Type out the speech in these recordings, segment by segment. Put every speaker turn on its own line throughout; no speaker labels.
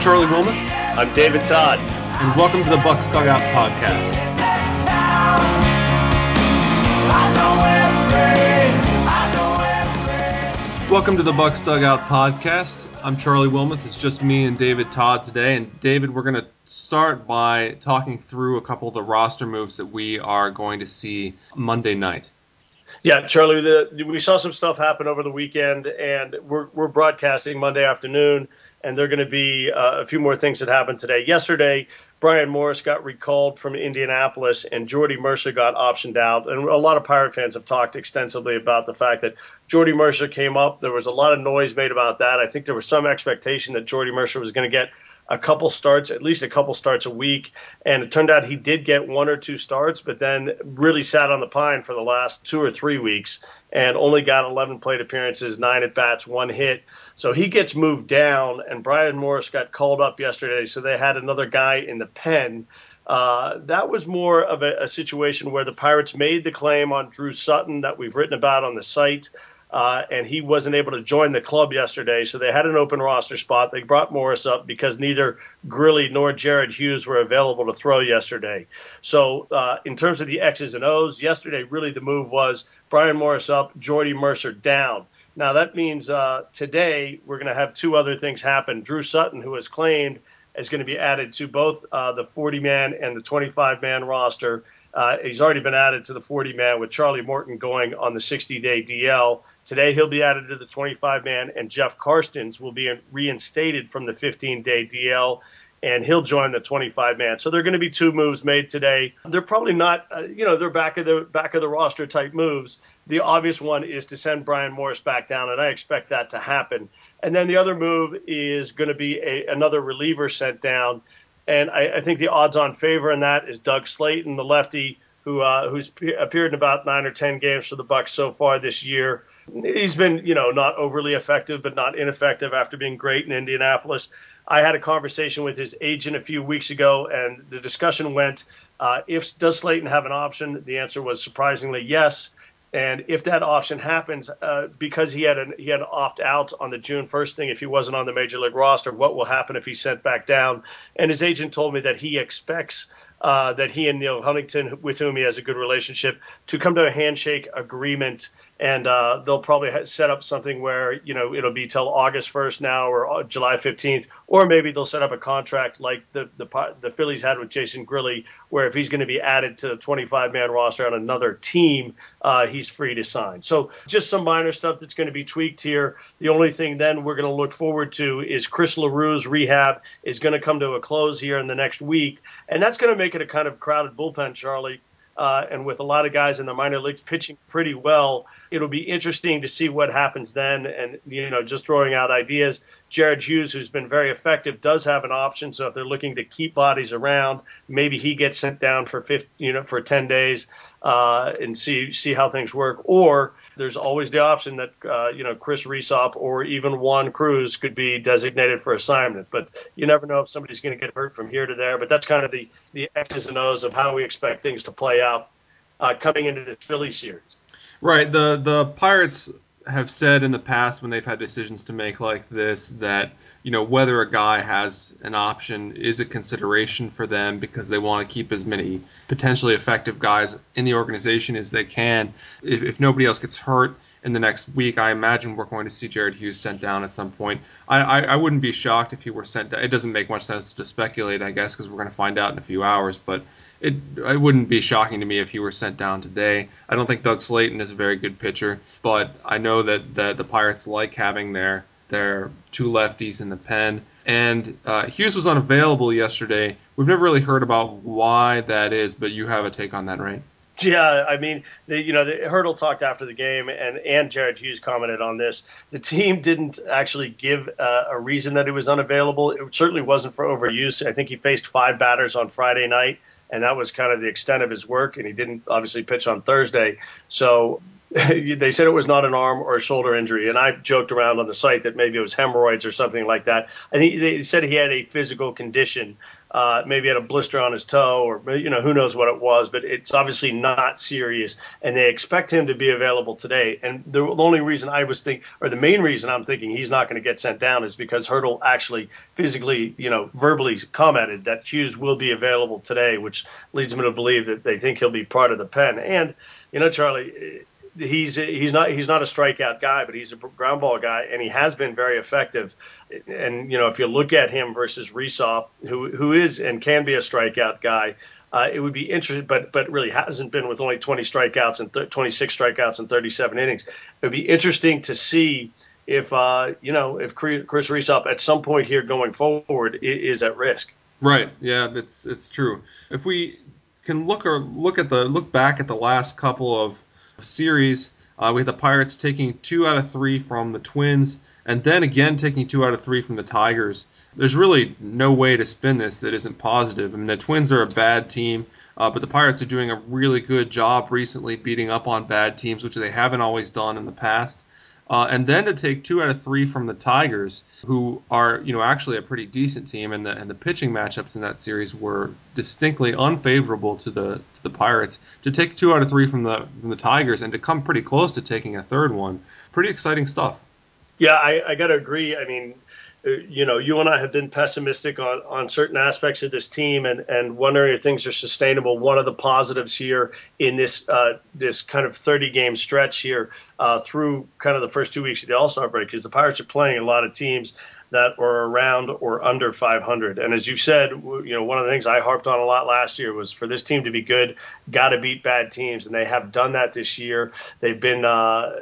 I'm Charlie Wilmoth,
I'm David Todd.
and welcome to the Bucs Dugout Podcast. Welcome to the Bucs Dugout Podcast. I'm Charlie Wilmoth. It's just me and David Todd today. And David, we're going to start by talking through a couple of the roster moves that we are going to see Monday night.
Yeah, Charlie, the, we saw some stuff happen over the weekend, and we're, we're broadcasting Monday afternoon, and there are going to be uh, a few more things that happened today. Yesterday, Bryan Morris got recalled from Indianapolis, and Jordy Mercer got optioned out. And a lot of Pirate fans have talked extensively about the fact that Jordy Mercer came up. There was a lot of noise made about that. I think there was some expectation that Jordy Mercer was going to get a couple starts, at least a couple starts a week. And it turned out he did get one or two starts, but then really sat on the pine for the last two or three weeks and only got 11 plate appearances, nine at bats, one hit. So he gets moved down, and Bryan Morris got called up yesterday. So they had another guy in the pen. Uh, that was more of a, a situation where the Pirates made the claim on Drew Sutton that we've written about on the site. Uh, and he wasn't able to join the club yesterday, so they had an open roster spot. They brought Morris up because neither Grilli nor Jared Hughes were available to throw yesterday. So, uh, in terms of the X's and O's, yesterday really the move was Bryan Morris up, Jordy Mercer down. Now that means uh, today we're going to have two other things happen. Drew Sutton, who has claimed is going to be added to both uh, the 40 man and the 25 man roster. Uh, he's already been added to the 40 man with Charlie Morton going on the 60 day DL. Today he'll be added to the 25 man, and Jeff Karstens will be reinstated from the 15 day DL, and he'll join the 25 man. So there are going to be two moves made today. They're probably not, uh, you know, they're back of the back of the roster type moves. The obvious one is to send Bryan Morris back down, and I expect that to happen. And then the other move is going to be a, another reliever sent down. And I, I think the odds-on favor in that is Doug Slaten, the lefty, who uh, who's appeared in about nine or ten games for the Bucs so far this year. He's been, you know, not overly effective, but not ineffective after being great in Indianapolis. I had a conversation with his agent a few weeks ago, and the discussion went: uh, If does Slaten have an option? The answer was surprisingly yes. And if that option happens, uh, because he had an, he had opt out on the June 1st thing, if he wasn't on the major league roster, what will happen if he's sent back down? And his agent told me that he expects uh, that he and Neal Huntington, with whom he has a good relationship, to come to a handshake agreement and uh, they'll probably set up something where you know it'll be till August 1st now or uh, July 15th, or maybe they'll set up a contract like the the, the Phillies had with Jason Grilli, where if he's going to be added to the 25 man roster on another team, uh, he's free to sign. So just some minor stuff that's going to be tweaked here. The only thing then we're going to look forward to is Chris Leroux's rehab is going to come to a close here in the next week, and that's going to make it a kind of crowded bullpen, Charlie. Uh, and with a lot of guys in the minor leagues pitching pretty well, it'll be interesting to see what happens then. And you know, just throwing out ideas. Jared Hughes, who's been very effective, does have an option. So if they're looking to keep bodies around, maybe he gets sent down for 50, you know, for 10 days uh, and see see how things work. Or there's always the option that uh, you know Chris Resop or even Juan Cruz could be designated for assignment. But you never know if somebody's going to get hurt from here to there. But that's kind of the the X's and O's of how we expect things to play out uh, coming into the Philly series.
Right. The the Pirates have said in the past when they've had decisions to make like this that you know whether a guy has an option is a consideration for them because they want to keep as many potentially effective guys in the organization as they can. If, if nobody else gets hurt in the next week, I imagine we're going to see Jared Hughes sent down at some point. I, I, I wouldn't be shocked if he were sent down. It doesn't make much sense to speculate, I guess, because we're going to find out in a few hours. But it it wouldn't be shocking to me if he were sent down today. I don't think Doug Slaten is a very good pitcher, but I know that, that the Pirates like having their their two lefties in the pen. And uh, Hughes was unavailable yesterday. We've never really heard about why that is, but you have a take on that, right?
Yeah, I mean, the, you know, the Hurdle talked after the game, and and Jared Hughes commented on this. The team didn't actually give uh, a reason that he was unavailable. It certainly wasn't for overuse. I think he faced five batters on Friday night, and that was kind of the extent of his work. And he didn't obviously pitch on Thursday, so they said it was not an arm or a shoulder injury, and I joked around on the site that maybe it was hemorrhoids or something like that. I think they said he had a physical condition, uh, maybe had a blister on his toe, or you know who knows what it was, but it's obviously not serious, and they expect him to be available today. And the, only reason I was think, or the main reason I'm thinking he's not going to get sent down is because Hurdle actually physically, you know, verbally commented that Hughes will be available today, which leads me to believe that they think he'll be part of the pen. And you know, Charlie, he's he's not he's not a strikeout guy, but he's a ground ball guy, and he has been very effective. And you know, if you look at him versus Resop, who who is and can be a strikeout guy, uh, it would be interesting, but but really hasn't been with only 20 strikeouts and th- 26 strikeouts and 37 innings. It would be interesting to see if uh, you know if Chris Resop at some point here going forward is at risk.
Right. Yeah, it's it's true. If we can look or look at the look back at the last couple of series. Uh, we had the Pirates taking two out of three from the Twins, and then again taking two out of three from the Tigers. There's really no way to spin this that isn't positive. I mean, the Twins are a bad team, uh, but the Pirates are doing a really good job recently beating up on bad teams, which they haven't always done in the past. Uh, and then to take two out of three from the Tigers, who are you know actually a pretty decent team, and the and the pitching matchups in that series were distinctly unfavorable to the to the Pirates. To take two out of three from the from the Tigers and to come pretty close to taking a third one, pretty exciting stuff.
Yeah, I, I got to agree. I mean, uh, you know, you and I have been pessimistic on, on certain aspects of this team and, and wondering if things are sustainable. One of the positives here in this uh, this kind of 30 game stretch here uh, through kind of the first two weeks of the All Star break is the Pirates are playing a lot of teams that are around or under 500. And as you said, you know, one of the things I harped on a lot last year was for this team to be good, got to beat bad teams, and they have done that this year. They've been uh,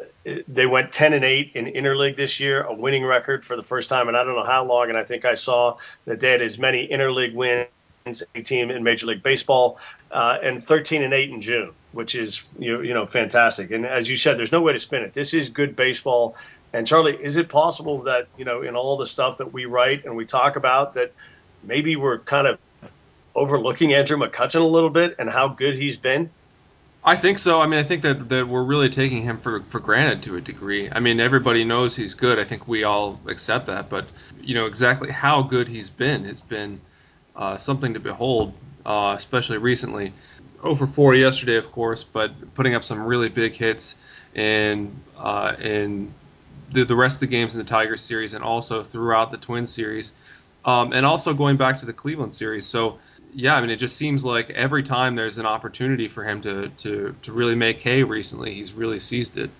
they went 10 and 8 in interleague this year, a winning record for the first time, and I don't know how long. And I think I saw that they had as many interleague wins a team in Major League Baseball, uh, and 13 and 8 in June, which is you you know fantastic. And as you said, there's no way to spin it. This is good baseball. And Charlie, is it possible that you know in all the stuff that we write and we talk about that maybe we're kind of overlooking Andrew McCutchen a little bit and how good he's been?
I think so. I mean, I think that, that we're really taking him for, for granted to a degree. I mean, everybody knows he's good. I think we all accept that. But, you know, exactly how good he's been has been uh, something to behold, uh, especially recently. Over four yesterday, of course, but putting up some really big hits in uh, in the, the rest of the games in the Tigers series and also throughout the Twins series, um, and also going back to the Cleveland series. So, yeah, I mean, it just seems like every time there's an opportunity for him to to, to really make hay recently, he's really seized it.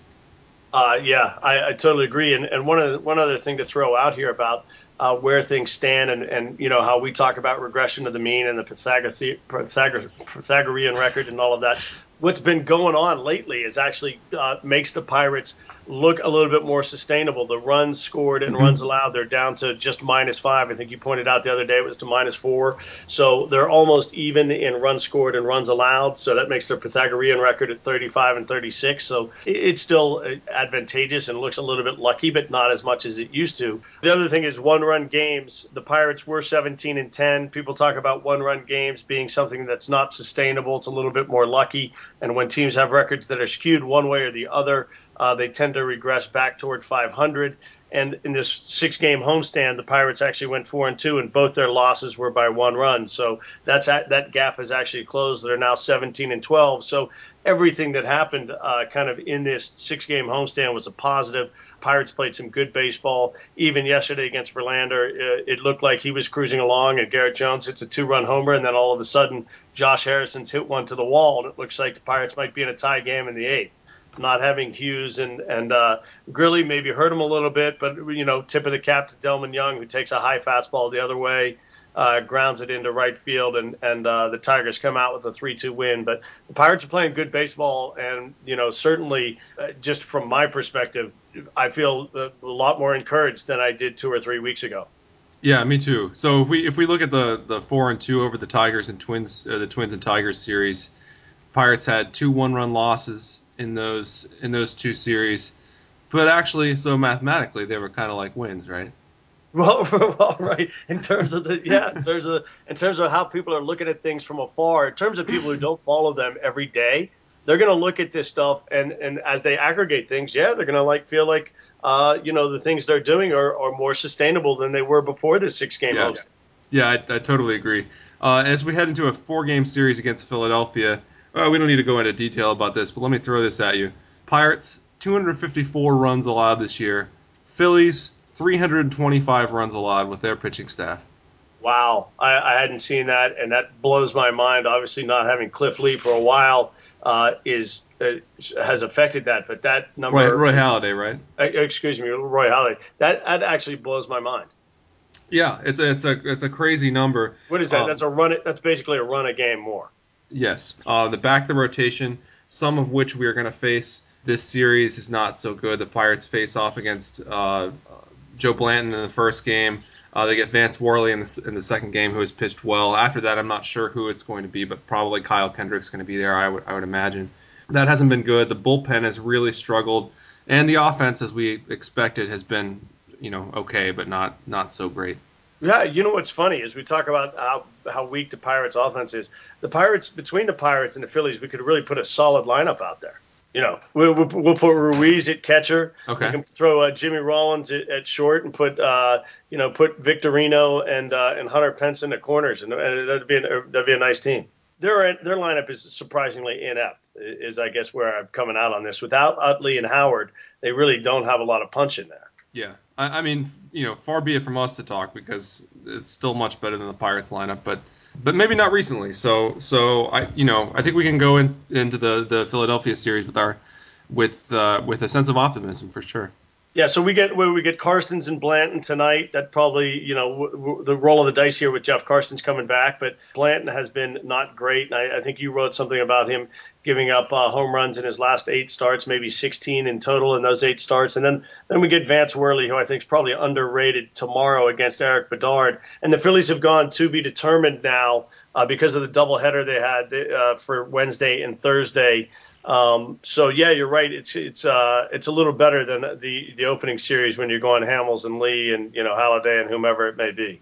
Uh, yeah, I, I, totally agree. And, and one one other thing to throw out here about uh, where things stand and, and you know how we talk about regression to the mean and the Pythagor- Pythagorean record and all of that. What's been going on lately is actually uh, makes the Pirates look a little bit more sustainable. The runs scored and mm-hmm. runs allowed, they're down to just minus five. I think you pointed out the other day it was to minus four. So they're almost even in runs scored and runs allowed. So that makes their Pythagorean record at 35 and 36. So it's still advantageous and looks a little bit lucky, but not as much as it used to. The other thing is one run games. The Pirates were 17 and 10. People talk about one run games being something that's not sustainable. It's a little bit more lucky. And when teams have records that are skewed one way or the other, uh, they tend to regress back toward 500. And in this six-game homestand, the Pirates actually went four and two, and both their losses were by one run. So that's that gap has actually closed. They're now 17 and 12. So everything that happened, uh, kind of in this six-game homestand, was a positive. Pirates played some good baseball. Even yesterday against Verlander, uh, it looked like he was cruising along, and Garrett Jones hits a two-run homer, and then all of a sudden, Josh Harrison's hit one to the wall, and it looks like the Pirates might be in a tie game in the eighth not having Hughes and and uh, Grilli maybe hurt him a little bit, but you know, tip of the cap to Delmon Young, who takes a high fastball the other way, uh, grounds it into right field, and and uh, the Tigers come out with a three-two win. But the Pirates are playing good baseball, and you know, certainly, uh, just from my perspective, I feel a lot more encouraged than I did two or three weeks ago.
Yeah, me too. So if we if we look at the the four and two over the Tigers and Twins, uh, the Twins and Tigers series, Pirates had two one-run losses in those in those two series, but actually, so mathematically, they were kind of like wins, right?
Well, well, right. In terms of the yeah, in terms of in terms of how people are looking at things from afar, in terms of people who don't follow them every day, they're going to look at this stuff and and as they aggregate things, yeah, they're going to like feel like uh, you know the things they're doing are, are more sustainable than they were before this six game yeah. host.
Yeah, I, I totally agree. Uh, as we head into a four-game series against Philadelphia, well, we don't need to go into detail about this, but let me throw this at you. Pirates, 254 runs allowed this year. Phillies, 325 runs allowed with their pitching staff.
Wow, I, I hadn't seen that, and that blows my mind. Obviously, not having Cliff Lee for a while uh, is uh, has affected that, but that number.
Roy, Roy Halladay, right?
Uh, excuse me, Roy Halladay. That that actually blows my mind.
Yeah, it's a it's a it's a crazy number.
What is that? Um, that's a run. That's basically a run a game more.
Yes, uh, the back of the rotation, some of which we are going to face this series is not so good. The Pirates face off against uh, Joe Blanton in the first game. Uh, they get Vance Worley in the, in the second game, who has pitched well. After that, I'm not sure who it's going to be, but probably Kyle Kendrick's going to be there. I would I would imagine. That hasn't been good. The bullpen has really struggled, and the offense, as we expected, has been you know okay, but not not so great.
Yeah, you know what's funny is we talk about how, how weak the Pirates' offense is. The Pirates, between the Pirates and the Phillies, we could really put a solid lineup out there. You know, we'll, we'll, we'll put Ruiz at catcher.
Okay.
We can throw uh, Jimmy Rollins at, at, short and put uh, you know put Victorino and uh, and Hunter Pence in the corners, and, and that'd be an, that'd be a nice team. Their their lineup is surprisingly inept. Is I guess where I'm coming out on this. Without Utley and Howard, they really don't have a lot of punch in there.
Yeah, I, I mean, you know, far be it from us to talk because it's still much better than the Pirates lineup, but but maybe not recently. So so I you know I think we can go in, into the the Philadelphia series with our with uh, with a sense of optimism for sure.
Yeah, so we get where we get Karstens and Blanton tonight. That probably you know w- w- the roll of the dice here with Jeff Karstens coming back, but Blanton has been not great. And I, I think you wrote something about him giving up uh, home runs in his last eight starts, maybe 16 in total in those eight starts. And then then we get Vance Worley, who I think is probably underrated tomorrow against Erik Bedard. And the Phillies have gone to be determined now uh, because of the doubleheader they had uh, for Wednesday and Thursday. Um, so yeah, you're right. It's it's uh, it's a little better than the the opening series when you're going Hamels and Lee and you know Halladay and whomever it may be.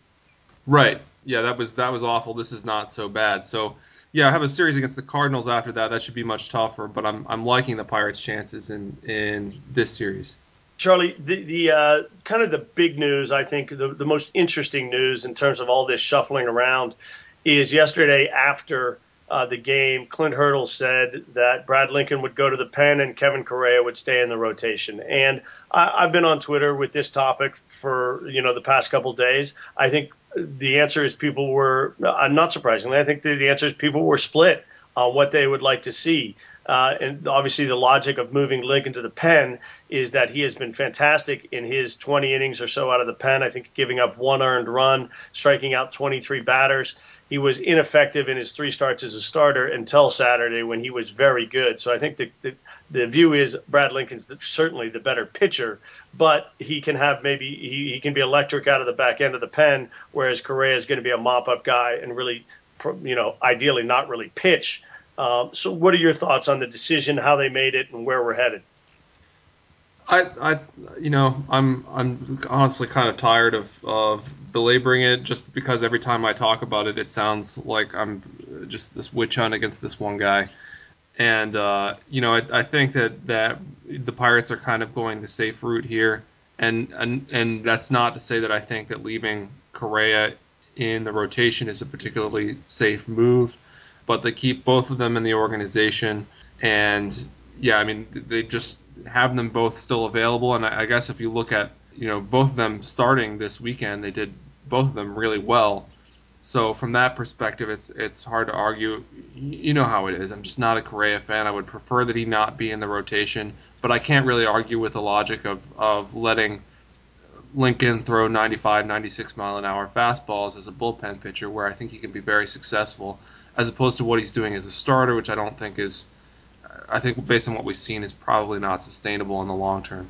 Right. Yeah, that was that was awful. This is not so bad. So yeah, I have a series against the Cardinals after that. That should be much tougher. But I'm I'm liking the Pirates' chances in in this series.
Charlie, the, the uh, kind of the big news, I think the, the most interesting news in terms of all this shuffling around is yesterday after uh, the game, Clint Hurdle said that Brad Lincoln would go to the pen and Kevin Correia would stay in the rotation. And I, have been on Twitter with this topic for you know the past couple days. I think the answer is people were uh, not surprisingly. I think the, the answer is people were split on what they would like to see. Uh, and obviously, the logic of moving Lincoln to the pen is that he has been fantastic in his 20 innings or so out of the pen. I think giving up one earned run, striking out 23 batters he was ineffective in his three starts as a starter until Saturday when he was very good. So I think the, the, the view is Brad Lincoln's the, certainly the better pitcher, but he can have maybe he, he can be electric out of the back end of the pen, whereas Correia is going to be a mop up guy and really, you know, ideally not really pitch. Um, so what are your thoughts on the decision, how they made it, and where we're headed?
I, I, you know, I'm, I'm honestly kind of tired of, of belaboring it, just because every time I talk about it, it sounds like I'm just this witch hunt against this one guy. And uh, you know, I, I think that that the Pirates are kind of going the safe route here, and and and that's not to say that I think that leaving Correia in the rotation is a particularly safe move, but they keep both of them in the organization, and yeah, I mean, they just have them both still available. And I, I guess if you look at, you know, both of them starting this weekend, they did both of them really well. So from that perspective, it's it's hard to argue. You know how it is. I'm just not a Correia fan. I would prefer that he not be in the rotation, but I can't really argue with the logic of of letting Lincoln throw 95, 96 mile an hour fastballs as a bullpen pitcher, where I think he can be very successful, as opposed to what he's doing as a starter, which I don't think is I think based on what we've seen, is probably not sustainable in the long term.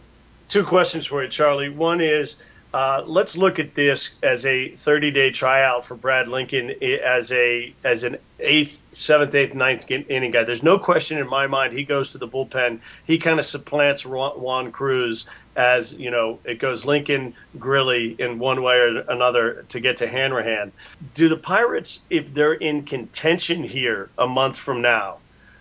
Two questions for you, Charlie. One is uh, let's look at this as a 30-day tryout for Brad Lincoln as a as an eighth, seventh, eighth, ninth inning guy. There's no question in my mind he goes to the bullpen. He kind of supplants Juan Cruz as you know it goes Lincoln Grilli in one way or another to get to Hanrahan. Do the Pirates, if they're in contention here a month from now,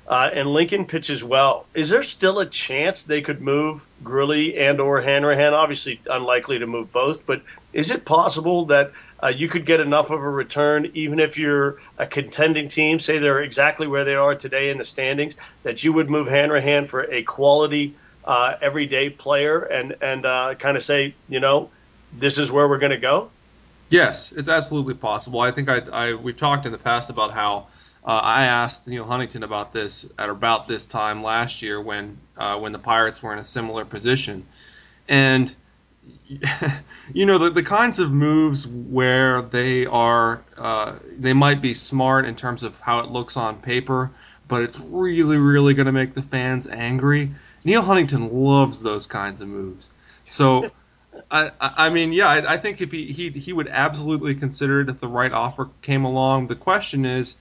uh, and Lincoln pitches well. Is there still a chance they could move Grilli and or Hanrahan? Obviously, unlikely to move both, but is it possible that uh, you could get enough of a return, even if you're a contending team, say they're exactly where they are today in the standings, that you would move Hanrahan for a quality uh, everyday player and and uh, kind of say, you know, this is where we're going to go?
Yes, it's absolutely possible. I think I, I we've talked in the past about how uh, I asked Neal Huntington about this at about this time last year when uh, when the Pirates were in a similar position, and you know the, the kinds of moves where they are uh, they might be smart in terms of how it looks on paper, but it's really really going to make the fans angry. Neal Huntington loves those kinds of moves, so. I, I mean, yeah, I, I think if he, he he would absolutely consider it if the right offer came along. The question is,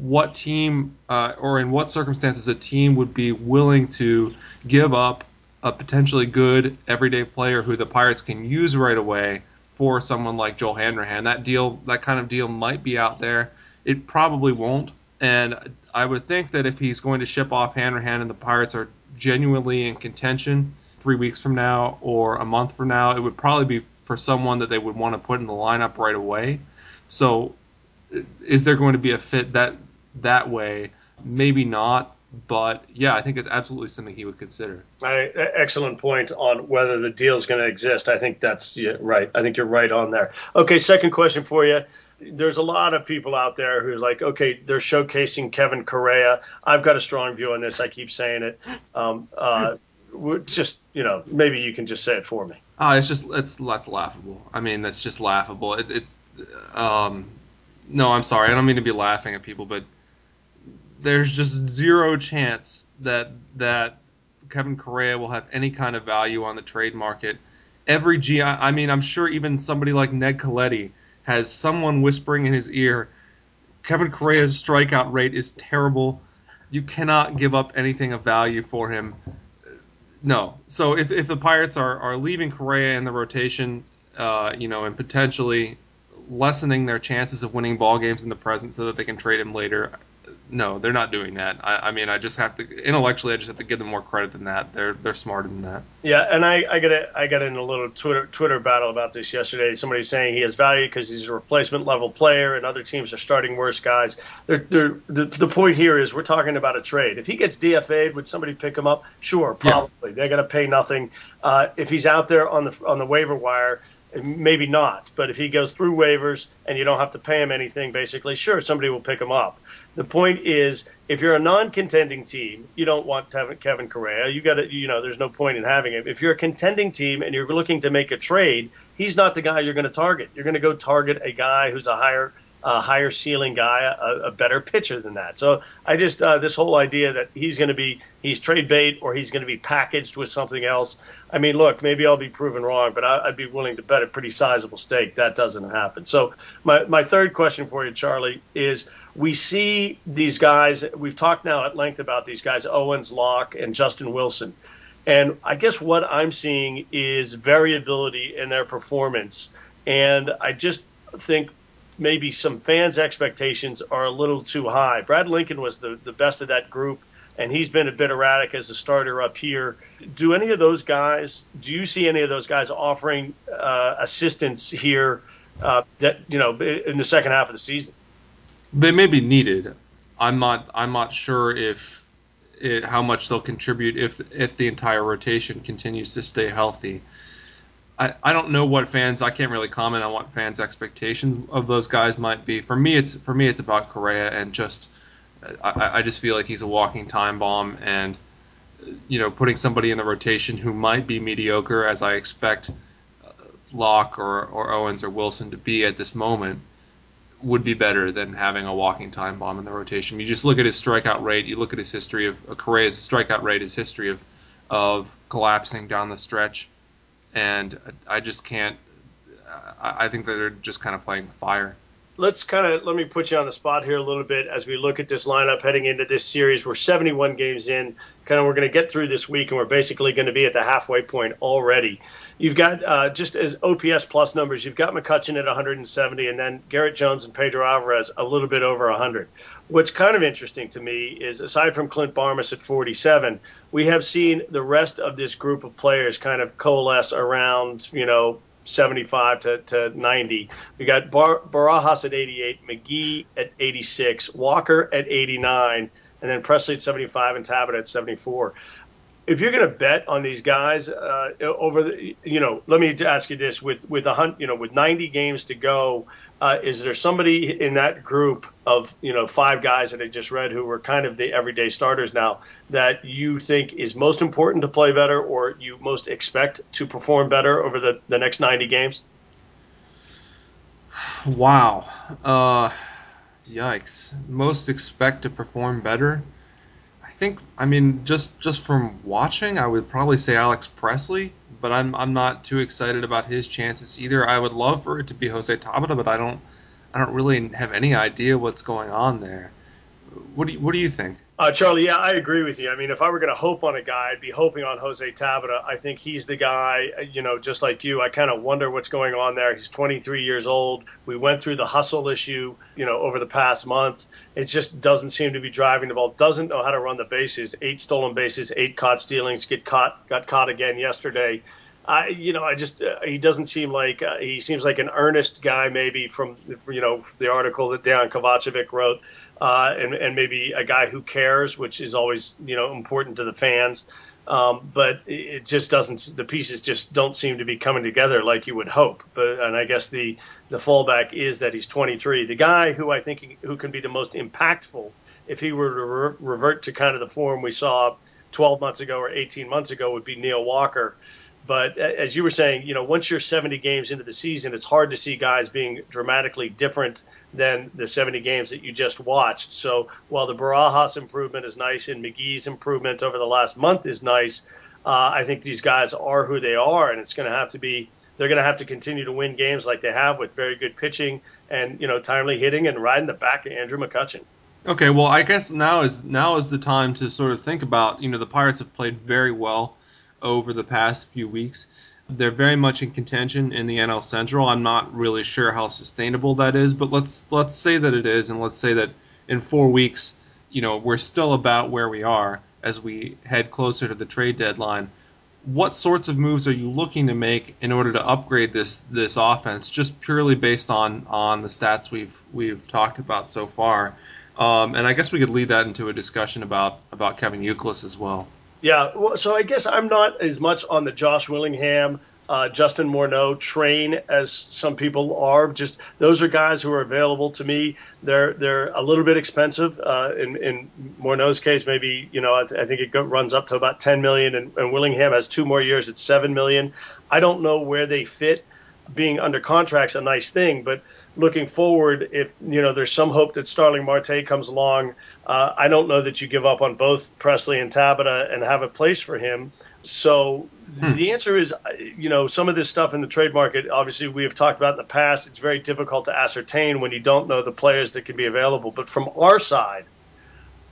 what team uh, or in what circumstances a team would be willing to give up a potentially good everyday player who the Pirates can use right away for someone like Joel Hanrahan. That deal, that kind of deal, might be out there. It probably won't. And I would think that if he's going to ship off Hanrahan and the Pirates are genuinely in contention three weeks from now or a month from now, it would probably be for someone that they would want to put in the lineup right away. So, is there going to be a fit that that way? Maybe not but yeah, I think it's absolutely something he would consider.
I, excellent point on whether the deal is going to exist. I think that's yeah, right. I think you're right on there. Okay, second question for you. There's a lot of people out there who's like, okay, they're showcasing Kevin Correia. I've got a strong view on this. I keep saying it. Um, uh, just you know, maybe you can just say it for me.
Oh, it's just it's that's laughable. I mean, that's just laughable. It, it um, no, I'm sorry. I don't mean to be laughing at people, but there's just zero chance that that Kevin Correia will have any kind of value on the trade market. Every G, I mean, I'm sure even somebody like Ned Colletti has someone whispering in his ear, Kevin Correia's strikeout rate is terrible. You cannot give up anything of value for him. No. So if, if the Pirates are, are leaving Correia in the rotation, uh, you know, and potentially lessening their chances of winning ball games in the present so that they can trade him later, no, they're not doing that. I, I, mean, I just have to intellectually, I just have to give them more credit than that. They're they're smarter than that.
Yeah, and I, I got a, I got in a little Twitter Twitter battle about this yesterday. Somebody saying he has value because he's a replacement level player, and other teams are starting worse guys. They're, they're, the the point here is we're talking about a trade. If he gets DFA'd, would somebody pick him up? Sure, probably. Yeah. They're going to pay nothing. Uh, if he's out there on the on the waiver wire maybe not. But if he goes through waivers and you don't have to pay him anything, basically, sure, somebody will pick him up. The point is, if you're a non-contending team, you don't want to have Kevin Correia. You got to, you know, there's no point in having him. If you're a contending team and you're looking to make a trade, he's not the guy you're going to target. You're going to go target a guy who's a higher a higher ceiling guy, a, a, better pitcher than that. So I just uh, this whole idea that he's going to be he's trade bait or he's going to be packaged with something else. I mean, look, maybe I'll be proven wrong, but I, would be willing to bet a pretty sizable stake that doesn't happen. So my my third question for you, Charlie, is we see these guys. We've talked now at length about these guys, Owens, Locke, and Justin Wilson. And I guess what I'm seeing is variability in their performance. And I just think maybe some fans' expectations are a little too high. Brad Lincoln was the, the best of that group, and he's been a bit erratic as a starter up here. Do any of those guys, do you see any of those guys offering uh, assistance here uh, that, you know, in the second half of the season?
They may be needed. I'm not. I'm not sure if it, how much they'll contribute if if the entire rotation continues to stay healthy. I, I don't know what fans I can't really comment on what fans' expectations of those guys might be. For me, it's for me it's about Correia and just I, I just feel like he's a walking time bomb and you know putting somebody in the rotation who might be mediocre as I expect uh, Locke or, or Owens or Wilson to be at this moment would be better than having a walking time bomb in the rotation. You just look at his strikeout rate, you look at his history of uh, Correia's strikeout rate, his history of of collapsing down the stretch and I just can't. I think that they're just kind of playing with fire.
Let's kind of let me put you on the spot here a little bit as we look at this lineup heading into this series. We're 71 games in. Kind of, we're going to get through this week, and we're basically going to be at the halfway point already. You've got uh, just as OPS plus numbers. You've got McCutchen at 170, and then Garrett Jones and Pedro Alvarez a little bit over 100 what's kind of interesting to me is aside from Clint Barmes at 47, we have seen the rest of this group of players kind of coalesce around, you know, 75 to, to 90. We got Bar- Barajas at 88, McGehee at 86, Walker at 89, and then Presley at 75 and Tabata at 74 if you're going to bet on these guys uh, over the, you know, let me ask you this: with with a hunt, you know, with 90 games to go, uh, is there somebody in that group of you know five guys that I just read who were kind of the everyday starters now that you think is most important to play better, or you most expect to perform better over the the next 90 games?
Wow, uh, yikes! Most expect to perform better think I mean just just from watching, I would probably say Alex Presley, but I'm I'm not too excited about his chances either. I would love for it to be Jose Tabata, but I don't I don't really have any idea what's going on there. What do you, what do you think?
Uh, Charlie, yeah, I agree with you. I mean, if I were going to hope on a guy, I'd be hoping on Jose Tabata. I think he's the guy, you know, just like you. I kind of wonder what's going on there. He's 23 years old. We went through the hustle issue, you know, over the past month. It just doesn't seem to be driving the ball. Doesn't know how to run the bases. Eight stolen bases, eight caught stealings. Get caught, got caught again yesterday. I, you know, I just uh, he doesn't seem like uh, he seems like an earnest guy, maybe from you know the article that Dejan Kovacevic wrote uh, and, and maybe a guy who cares, which is always you know important to the fans. Um, but it just doesn't. The pieces just don't seem to be coming together like you would hope. But and I guess the the fallback is that he's 23. The guy who I think who can be the most impactful if he were to re- revert to kind of the form we saw 12 months ago or 18 months ago would be Neil Walker. But as you were saying, you know, once you're 70 games into the season, it's hard to see guys being dramatically different than the 70 games that you just watched. So while the Barajas improvement is nice and McGehee's improvement over the last month is nice, uh, I think these guys are who they are, and it's going to have to be. They're going to have to continue to win games like they have with very good pitching and you know timely hitting and riding the back of Andrew McCutchen.
Okay, well, I guess now is now is the time to sort of think about. You know, the Pirates have played very well over the past few weeks. They're very much in contention in the NL Central. I'm not really sure how sustainable that is, but let's let's say that it is, and let's say that in four weeks, you know, we're still about where we are as we head closer to the trade deadline. What sorts of moves are you looking to make in order to upgrade this this offense, just purely based on on the stats we've we've talked about so far? Um, and I guess we could lead that into a discussion about about Kevin Youkilis as well.
Yeah, so I guess I'm not as much on the Josh Willingham, uh, Justin Morneau train as some people are. Just those are guys who are available to me. They're they're a little bit expensive. Uh, in in Morneau's case, maybe you know I, I think it go, runs up to about 10 million, and, and Willingham has two more years at seven million. I don't know where they fit. Being under contract's a nice thing, but looking forward, if you know there's some hope that Starling Marte comes along, uh, I don't know that you give up on both Presley and Tabata and have a place for him. So hmm. the answer is, you know, some of this stuff in the trade market, obviously we have talked about in the past. It's very difficult to ascertain when you don't know the players that can be available. But from our side,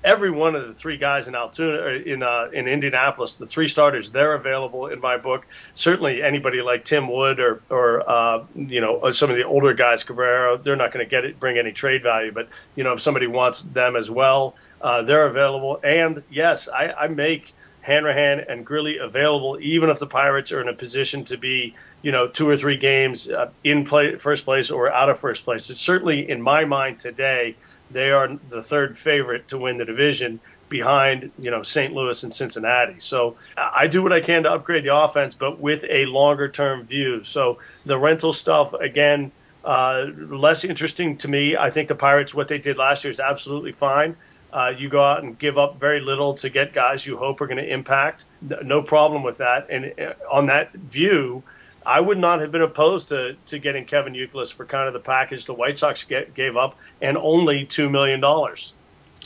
every one of the three guys in Altoona in uh, in Indianapolis, the three starters, they're available in my book. Certainly, anybody like Tim Wood or or uh, you know some of the older guys, Cabrera, they're not going to get it, bring any trade value. But you know if somebody wants them as well, uh, they're available. And yes, I, I make Hanrahan and Grilli available, even if the Pirates are in a position to be you know two or three games uh, in play first place or out of first place. It's certainly in my mind today they are the third favorite to win the division behind, you know, St. Louis and Cincinnati. So I do what I can to upgrade the offense, but with a longer term view. So the rental stuff, again, uh, less interesting to me. I think the Pirates, what they did last year is absolutely fine. Uh, you go out and give up very little to get guys you hope are going to impact. No problem with that. And uh, on that view, I would not have been opposed to, to getting Kevin Youkilis for kind of the package the White Sox get, gave up and only two million dollars.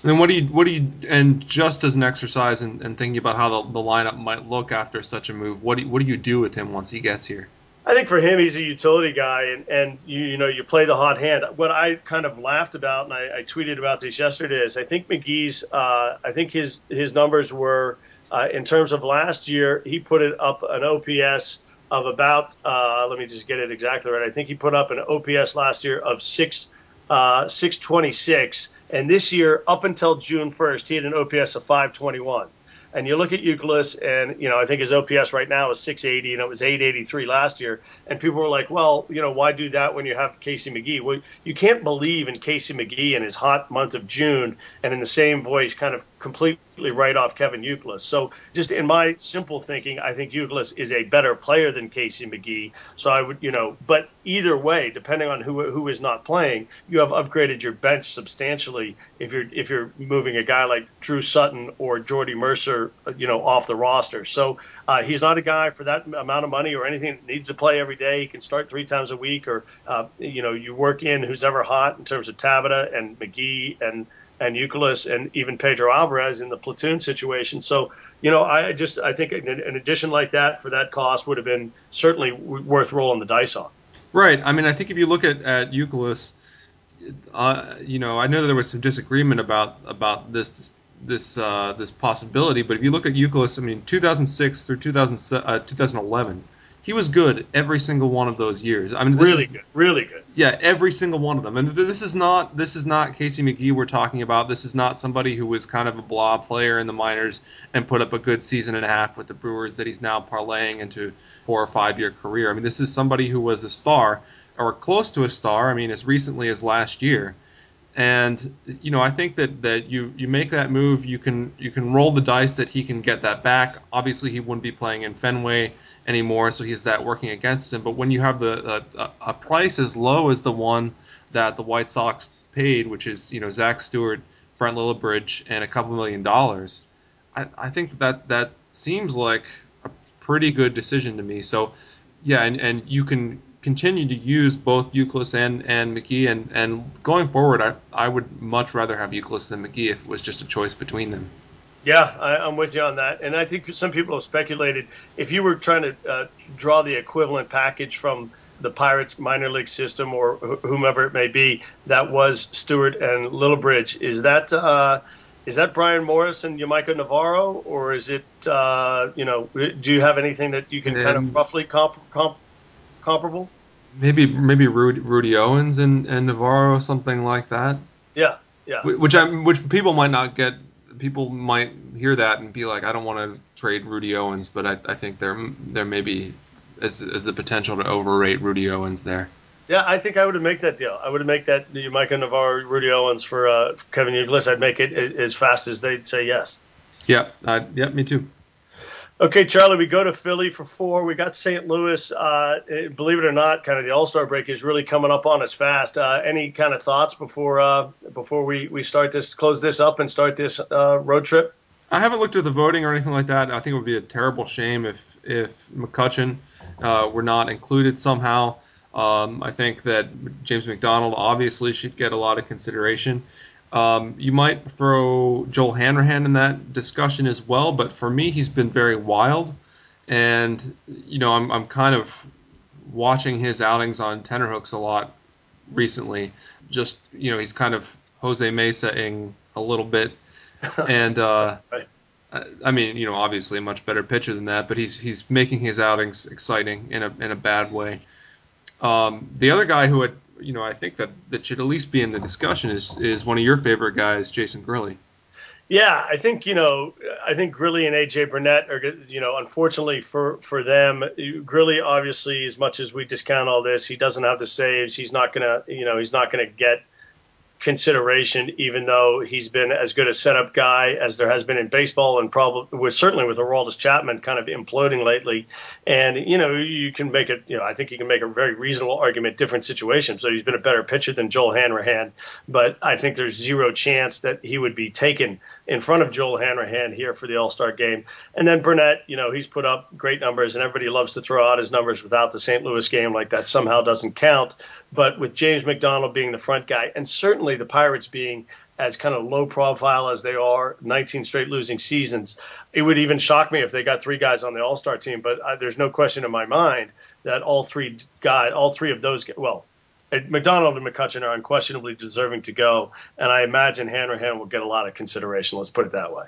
And what do you what do you and just as an exercise and, and thinking about how the, the lineup might look after such a move, what do you, what do you do with him once he gets here?
I think for him, he's a utility guy, and, and you you know you play the hot hand. What I kind of laughed about, and I, I tweeted about this yesterday, is I think McGehee's uh, I think his his numbers were uh, in terms of last year, he put it up an OPS of about, uh, let me just get it exactly right. I think he put up an OPS last year of six, uh, 626. And this year, up until June 1st, he had an OPS of 521. And you look at Youkilis, and you know I think his OPS right now is 680, and it was 883 last year. And people were like, well, you know, why do that when you have Casey McGehee?" Well, you can't believe in Casey McGehee in his hot month of June, and in the same voice, kind of completely write off Kevin Youkilis. So just in my simple thinking, I think Youkilis is a better player than Casey McGehee. So I would, you know, but either way, depending on who who is not playing, you have upgraded your bench substantially if you're if you're moving a guy like Drew Sutton or Jordy Mercer, you know, off the roster. So uh, he's not a guy for that amount of money or anything that needs to play every day. He can start three times a week, or uh, you know, you work in who's ever hot in terms of Tabata and McGehee and and Youkilis and even Pedro Alvarez in the platoon situation. So, you know, I just I think an, addition like that for that cost would have been certainly worth rolling the dice on.
Right. I mean, I think if you look at at Youkilis, uh, you know, I know there was some disagreement about about this this uh, this possibility, but if you look at Youkilis, I mean, 2006 through 2000, uh, 2011 he was good every single one of those years. I mean,
really
is,
good, really good.
Yeah, every single one of them. And this is not this is not Casey McGehee we're talking about. This is not somebody who was kind of a blah player in the minors and put up a good season and a half with the Brewers that he's now parlaying into four or five year career. I mean, this is somebody who was a star or close to a star. I mean, as recently as last year. And you know, I think that, that you, you make that move, you can you can roll the dice that he can get that back. Obviously, he wouldn't be playing in Fenway anymore, so he's that working against him. But when you have the a, a price as low as the one that the White Sox paid, which is you know Zach Stewart, Brent Lillibridge, and a couple million dollars, I, I think that that seems like a pretty good decision to me. So yeah, and, and you can continue to use both Youkilis and, and McGehee, and, and going forward, I, I would much rather have Youkilis than McGehee if it was just a choice between them.
Yeah, I, am with you on that. And I think some people have speculated if you were trying to uh, draw the equivalent package from the Pirates minor league system or whomever it may be, that was Stewart and Lillibridge. Is that uh, is that Bryan Morris and Yamaico Navarro, or is it uh, you know? Do you have anything that you can kind of roughly comp, comp, comparable?
Maybe maybe Rudy, Rudy Owens and, and Navarro, something like that.
Yeah, yeah.
Which I which people might not get people might hear that and be like, I don't want to trade Rudy Owens, but I, I think there there may be is, is the potential to overrate Rudy Owens there.
Yeah, I think I would make that deal. I would make that Micah Navarro, Rudy Owens for uh, Kevin Youkilis. I'd make it as fast as they'd say yes.
Yeah, uh, yeah, me too.
Okay, Charlie, we go to Philly for four. We got St. Louis. Uh, believe it or not, kind of the All Star break is really coming up on us fast. Uh, any kind of thoughts before uh, before we, we start this, close this up, and start this uh, road trip?
I haven't looked at the voting or anything like that. I think it would be a terrible shame if if McCutchen uh, were not included somehow. Um, I think that James McDonald obviously should get a lot of consideration. Um, you might throw Joel Hanrahan in that discussion as well, but for me, he's been very wild, and you know I'm, I'm kind of watching his outings on tenterhooks a lot recently. Just you know he's kind of Jose Mesa-ing a little bit, and uh, right. I mean you know obviously a much better pitcher than that, but he's he's making his outings exciting in a in a bad way. Um, the other guy who had you know I think that that should at least be in the discussion is is one of your favorite guys, Jason Grilli.
Yeah, I think you know, I think Grilli and AJ Burnett are, you know, unfortunately for for them, Grilli obviously, as much as we discount all this, he doesn't have the saves. He's not gonna, you know, he's not gonna get consideration, even though he's been as good a setup guy as there has been in baseball, and probably with certainly with Aroldis Chapman kind of imploding lately. And you know, you can make it. You know, I think you can make a very reasonable argument, different situation. So he's been a better pitcher than Joel Hanrahan, but I think there's zero chance that he would be taken in front of Joel Hanrahan here for the All Star game. And then Burnett, you know, he's put up great numbers, and everybody loves to throw out his numbers without the St. Louis game, like that somehow doesn't count. But with James McDonald being the front guy, and certainly the Pirates being as kind of low profile as they are, 19 straight losing seasons, it would even shock me if they got three guys on the All Star team. But uh, there's no question in my mind that all three guys, all three of those, well, McDonald and McCutchen are unquestionably deserving to go, and I imagine Hanrahan will get a lot of consideration. Let's put it that way.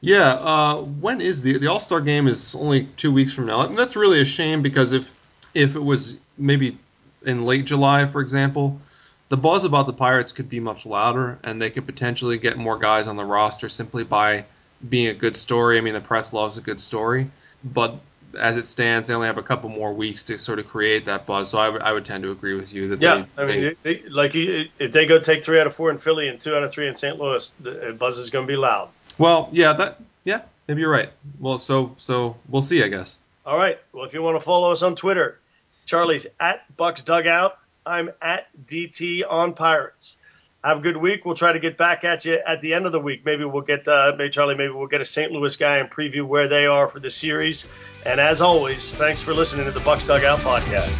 Yeah. Uh, when is the the All Star game? Is only two weeks from now. And that's really a shame because if if it was maybe in late July, for example, the buzz about the Pirates could be much louder, and they could potentially get more guys on the roster simply by being a good story. I mean, the press loves a good story, but as it stands, they only have a couple more weeks to sort of create that buzz. So I would I would tend to agree with you that
yeah,
they,
I mean,
they,
they, like if they go take three out of four in Philly and two out of three in St. Louis, the buzz is going to be loud.
well, yeah, that yeah, maybe you're right. Well, so so we'll see, I guess.
All right. Well, if you want to follow us on Twitter, Charlie's at Bucs Dugout. I'm at DT on Pirates. Have a good week. We'll try to get back at you at the end of the week. Maybe we'll get, uh, maybe Charlie, maybe we'll get a St. Louis guy and preview where they are for the series. And as always, thanks for listening to the Bucs Dugout podcast.